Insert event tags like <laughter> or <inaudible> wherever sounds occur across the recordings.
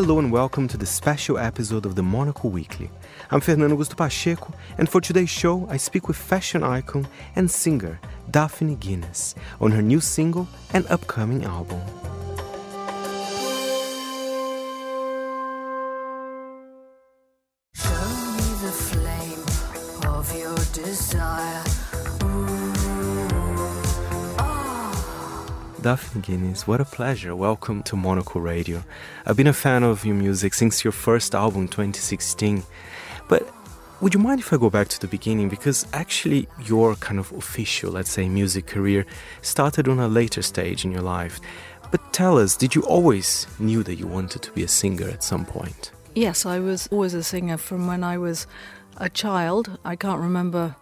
Hello and welcome to the special episode of the Monocle Weekly. I'm Fernando Augusto Pacheco, and for today's show, I speak with fashion icon and singer Daphne Guinness on her new single and upcoming album. Daphne Guinness, what a pleasure. Welcome to Monocle Radio. I've been a fan of your music since your first album, 2016. But would you mind if I go back to the beginning? Because actually, your kind of official, let's say, music career started on a later stage in your life. But tell us, did you always knew that you wanted to be a singer at some point? Yes, I was always a singer from when I was a child. I can't remember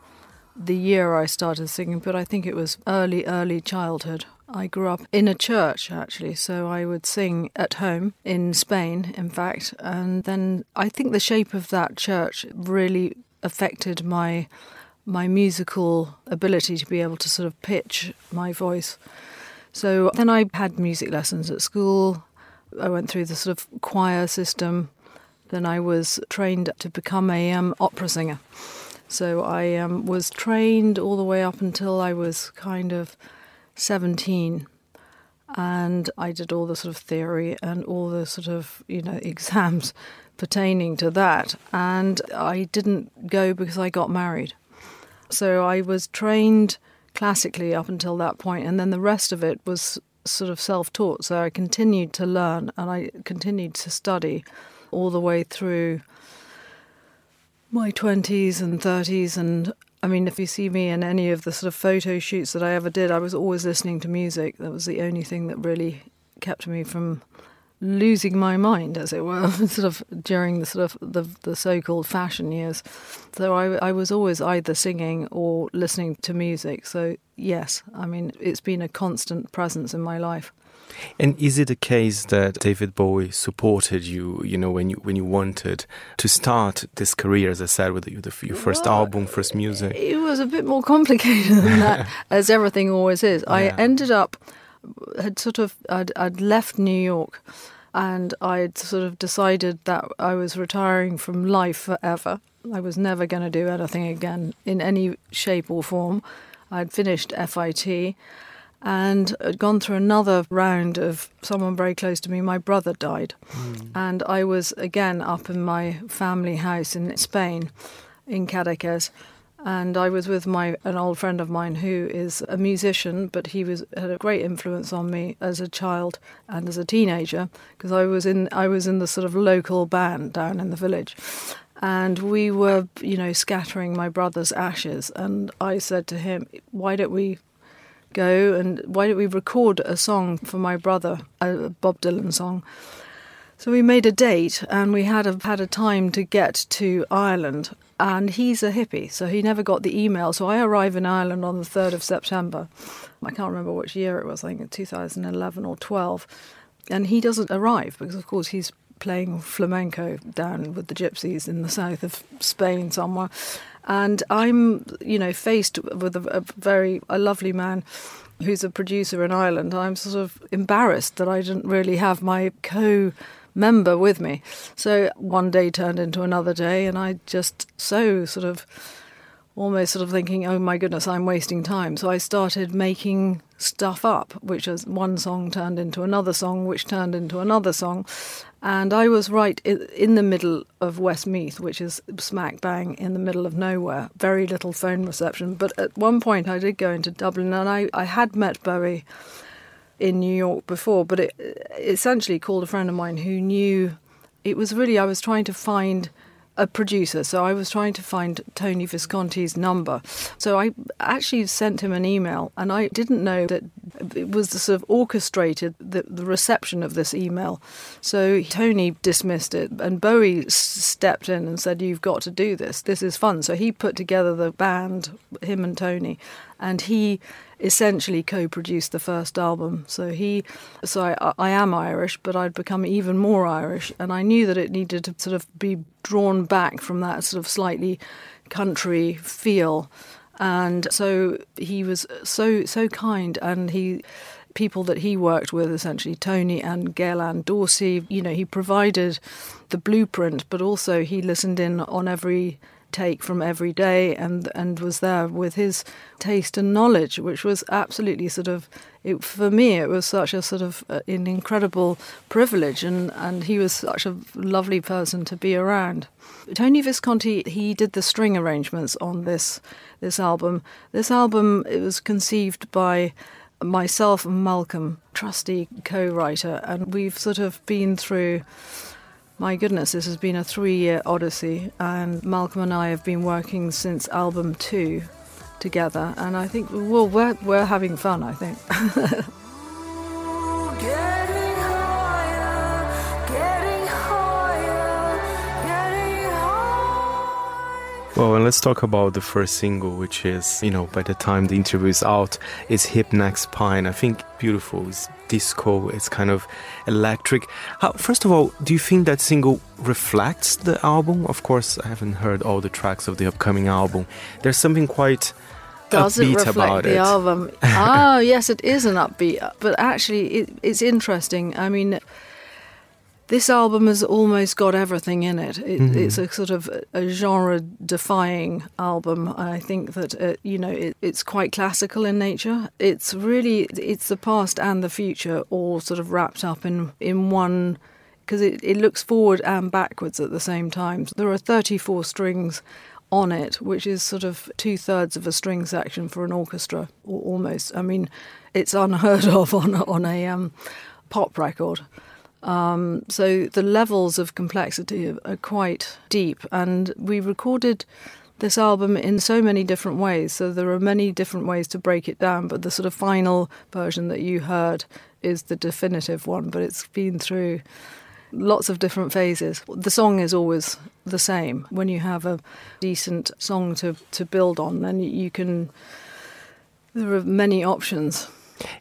the year I started singing, but I think it was early, early childhood. I grew up in a church actually, so I would sing at home in Spain, in fact, and then I think the shape of that church really affected my my musical ability to be able to sort of pitch my voice. So then I had music lessons at school. I went through the sort of choir system. Then I was trained to become a um, opera singer. So I um, was trained all the way up until I was kind of 17 and I did all the sort of theory and all the sort of, you know, <laughs> exams pertaining to that. And I didn't go because I got married. So I was trained classically up until that point, and then the rest of it was sort of self taught. So I continued to learn and I continued to study all the way through my 20s and 30s and I mean, if you see me in any of the sort of photo shoots that I ever did, I was always listening to music. That was the only thing that really kept me from losing my mind, as it were, <laughs> sort of during the sort of the, the so-called fashion years. So I, I was always either singing or listening to music. So yes, I mean, it's been a constant presence in my life. And is it a case that David Bowie supported you, you know, when you when you wanted to start this career, as I said, with the, your first well, album, first music? It was a bit more complicated than that, <laughs> as everything always is. Yeah. I ended up had sort of I'd, I'd left New York, and I'd sort of decided that I was retiring from life forever. I was never going to do anything again in any shape or form. I'd finished FIT and had gone through another round of someone very close to me. My brother died, mm. and I was again up in my family house in Spain, in Cadaqués, and I was with my an old friend of mine who is a musician, but he was had a great influence on me as a child and as a teenager because I was in I was in the sort of local band down in the village. And we were, you know, scattering my brother's ashes. And I said to him, Why don't we go and why don't we record a song for my brother, a Bob Dylan song? So we made a date and we had a, had a time to get to Ireland. And he's a hippie, so he never got the email. So I arrive in Ireland on the 3rd of September. I can't remember which year it was, I think 2011 or 12. And he doesn't arrive because, of course, he's playing flamenco down with the gypsies in the south of Spain somewhere. And I'm, you know, faced with a, a very a lovely man who's a producer in Ireland. I'm sort of embarrassed that I didn't really have my co member with me. So one day turned into another day, and I just so sort of almost sort of thinking, oh my goodness, I'm wasting time. So I started making stuff up, which was one song turned into another song, which turned into another song. And I was right in the middle of Westmeath, which is smack bang in the middle of nowhere, very little phone reception. But at one point, I did go into Dublin, and I, I had met Bowie in New York before, but it essentially called a friend of mine who knew it was really, I was trying to find a producer. So I was trying to find Tony Visconti's number. So I actually sent him an email, and I didn't know that it was sort of orchestrated the, the reception of this email. So Tony dismissed it, and Bowie stepped in and said, "You've got to do this. This is fun." So he put together the band, him and Tony, and he essentially co-produced the first album. So he, so I, I, am Irish, but I'd become even more Irish, and I knew that it needed to sort of be drawn back from that sort of slightly country feel. And so he was so so kind, and he people that he worked with, essentially Tony and Gail Dorsey. You know, he provided the blueprint, but also he listened in on every take from every day and and was there with his taste and knowledge which was absolutely sort of it, for me it was such a sort of uh, an incredible privilege and and he was such a lovely person to be around. Tony Visconti he did the string arrangements on this this album. This album it was conceived by myself and Malcolm trusty co-writer and we've sort of been through my goodness, this has been a three year odyssey, and Malcolm and I have been working since album two together, and I think, we're, we're having fun, I think. <laughs> Well, and let's talk about the first single, which is, you know, by the time the interview is out, is Hip Neck Spine. I think beautiful. It's disco. It's kind of electric. How, first of all, do you think that single reflects the album? Of course, I haven't heard all the tracks of the upcoming album. There's something quite does it reflect the it. album? oh, <laughs> yes, it is an upbeat, but actually, it, it's interesting. I mean, this album has almost got everything in it. it mm-hmm. It's a sort of a genre-defying album. I think that uh, you know it, it's quite classical in nature. It's really it's the past and the future all sort of wrapped up in in one because it, it looks forward and backwards at the same time. There are 34 strings on it, which is sort of two thirds of a string section for an orchestra, or almost. I mean, it's unheard <laughs> of on on a um, pop record. Um, so the levels of complexity are, quite deep, and we recorded this album in so many different ways. So there are many different ways to break it down, but the sort of final version that you heard is the definitive one, but it's been through lots of different phases. The song is always the same. When you have a decent song to, to build on, then you can. There are many options.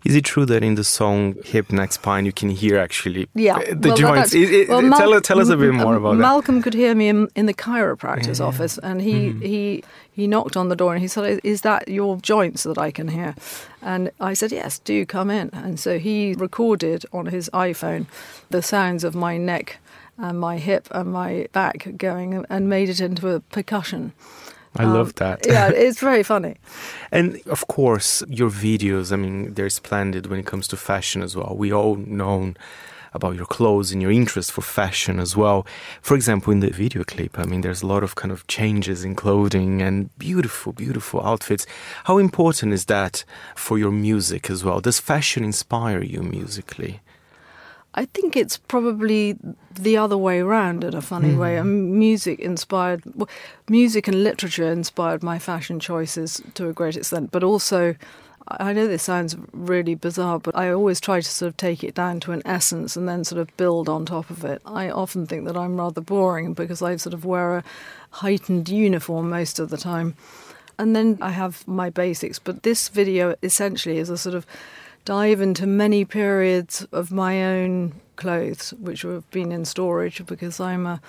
Is it true that in the song Hip Neck Spine you can hear actually yeah. the well, joints? It, it, well, Mal- tell, tell, us a bit more about Malcolm that. Malcolm could hear me in, in the chiropractor's yeah. office and he, mm-hmm. he, he knocked on the door and he said, Is that your joints that I can hear? And I said, Yes, do come in. And so he recorded on his iPhone the sounds of my neck and my hip and my back going and made it into a percussion. I um, love that. yeah, it's very funny. <laughs> And of course, your videos, I mean, they're splendid when it comes to fashion as well. We all know about your clothes and your interest for fashion as well. For example, in the video clip, I mean, there's a lot of kind of changes in clothing and beautiful, beautiful outfits. How important is that for your music as well? Does fashion inspire you musically? I think it's probably the other way around in a funny mm. way. I mean, music inspired, well, music and literature inspired my fashion choices to a great extent, but also. I know this sounds really bizarre, but I always try to sort of take it down to an essence and then sort of build on top of it. I often think that I'm rather boring because I sort of wear a heightened uniform most of the time. And then I have my basics, but this video essentially is a sort of dive into many periods of my own clothes, which have been in storage because I'm a,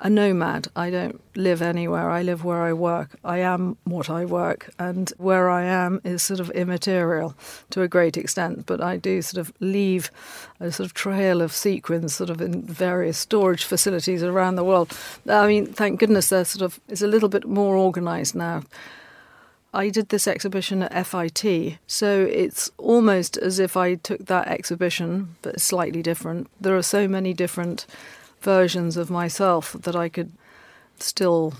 a nomad. I don't live anywhere. I live where I work. I am what I work, and where I am is sort of immaterial to a great extent. But I do sort of leave a sort of trail of sequins, sort of in various storage facilities around the world. I mean, thank goodness they're sort of it's a little bit more organised now. I did this exhibition at FIT, so it's almost as if I took that exhibition, but slightly different. There are so many different versions of myself that I could still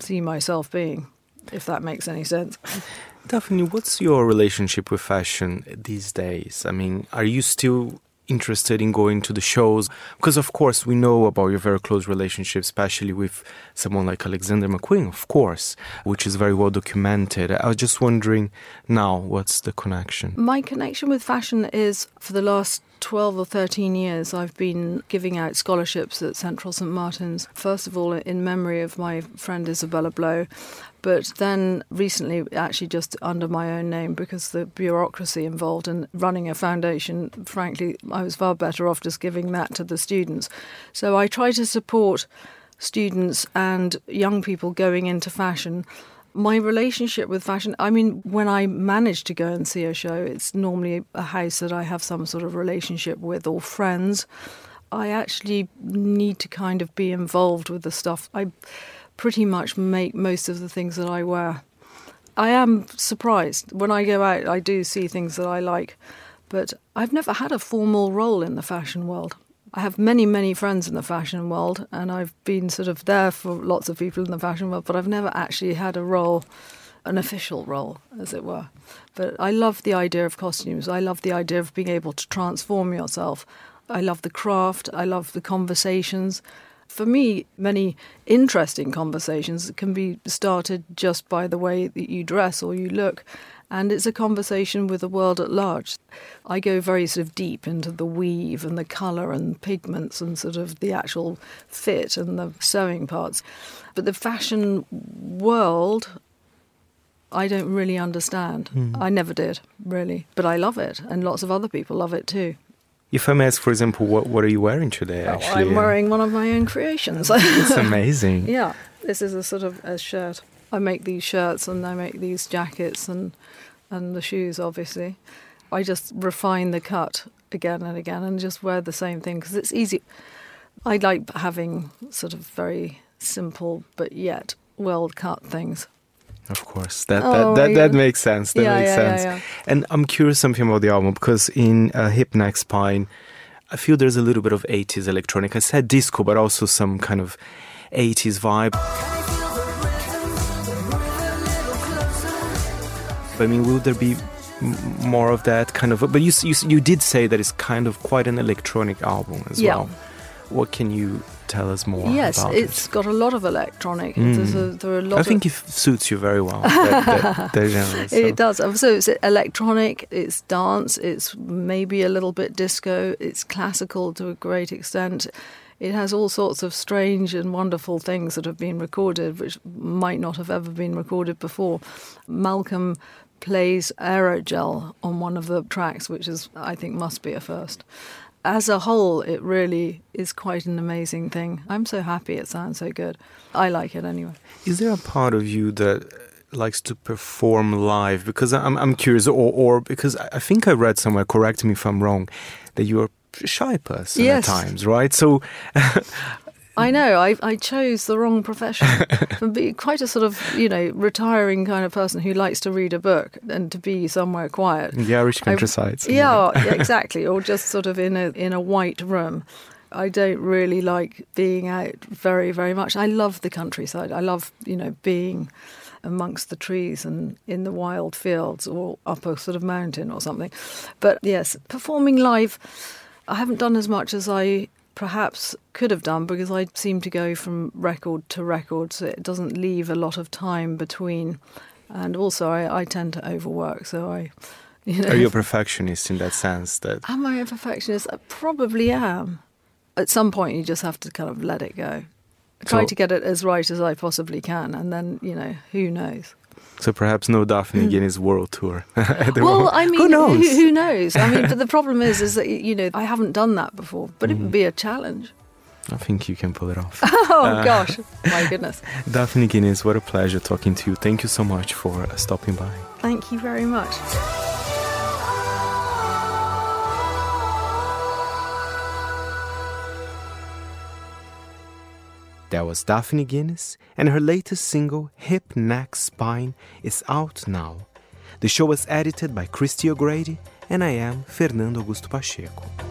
see myself being, if that makes any sense. Daphne, what's your relationship with fashion these days? I mean, are you still interested in going to the shows? Because, of course, we know about your very close relationship, especially with someone like Alexander McQueen, of course, which is very well documented. I was just wondering now, what's the connection? My connection with fashion is for the last 12 or 13 years, I've been giving out scholarships at Central St Martin's. First of all, in memory of my friend Isabella Blow, but then recently, actually, just under my own name because the bureaucracy involved in running a foundation, frankly, I was far better off just giving that to the students. So I try to support students and young people going into fashion My relationship with fashion, I mean, when I manage to go and see a show, it's normally a house that I have some sort of relationship with or friends. I actually need to kind of be involved with the stuff. I pretty much make most of the things that I wear. I am surprised. When I go out, I do see things that I like, but I've never had a formal role in the fashion world. I have many, many friends in the fashion world, and I've been sort of there for lots of people in the fashion world, but I've never actually had a role, an official role, as it were. But I love the idea of costumes. I love the idea of being able to transform yourself. I love the craft. I love the conversations. For me, many interesting conversations can be started just by the way that you dress or you look and it's a conversation with the world at large. I go very sort of deep into the weave and the colour and pigments and sort of the actual fit and the sewing parts. But the fashion world, I don't really understand. Mm. I never did, really. But I love it, and lots of other people love it too. If I may ask, for example, what, what are you wearing today? Oh, actually, I'm wearing one of my own creations. <laughs> it's amazing. <laughs> yeah, this is a sort of a shirt. I make these shirts and I make these jackets and and the shoes, obviously. I just refine the cut again and again and just wear the same thing because it's easy. I like having sort of very simple but yet well cut things. Of course, that oh, that, that, that, makes sense. That yeah, makes yeah, sense. And I'm curious something about the album because in uh, Hip Neck Spine, I feel there's a little bit of 80s electronic. I said disco, but also some kind of 80s vibe. I mean, will there be more of that kind of? But you, you you did say that it's kind of quite an electronic album as yeah. well. What can you tell us more? Yes, it's it? got a lot of electronic. Mm. A, there are a lot. I think it suits you very well. that, that, that <laughs> so. It does. So it's electronic. It's dance. It's maybe a little bit disco. It's classical to a great extent. It has all sorts of strange and wonderful things that have been recorded, which might not have ever been recorded before. Malcolm plays aerogel on one of the tracks, which is, I think, must be a first. As a whole, it really is quite an amazing thing. I'm so happy it sounds so good. I like it anyway. Is there a part of you that likes to perform live? Because I'm, I'm curious, or, or because I think I read somewhere, correct me if I'm wrong, that you are a shy person yes. at times, right? So <laughs> I mm. know. I, I chose the wrong profession. <laughs> be quite a sort of, you know, retiring kind of person who likes to read a book and to be somewhere quiet. The Irish countryside. Yeah, <laughs> exactly. Or just sort of in a in a white room. I don't really like being out very, very much. I love the countryside. I love, you know, being amongst the trees and in the wild fields or up a sort of mountain or something. But yes, performing live, I haven't done as much as I perhaps could have done because I seem to go from record to record, so it doesn't leave a lot of time between. And also, I, I tend to overwork, so I. You know, Are you a perfectionist in that sense? That am I a perfectionist? I probably am. At some point, you just have to kind of let it go. Try so, to get it as right as I possibly can, and then you know who knows. So perhaps no Daphne hmm. Guinness world tour. <laughs> well. I mean, who knows? Who, who, knows? I mean, but the <laughs> problem is, is that you know, I haven't done that before, but mm. it would mm-hmm. be a challenge. I think you can pull it off. <laughs> oh uh, gosh, my goodness. Daphne Guinness, what a pleasure talking to you. Thank you so much for stopping by. Thank you very much. That was Daphne Guinness, and her latest single, Hip Neck Spine, is out now. The show was edited by Christy O'Grady, and I am Fernando Augusto Pacheco.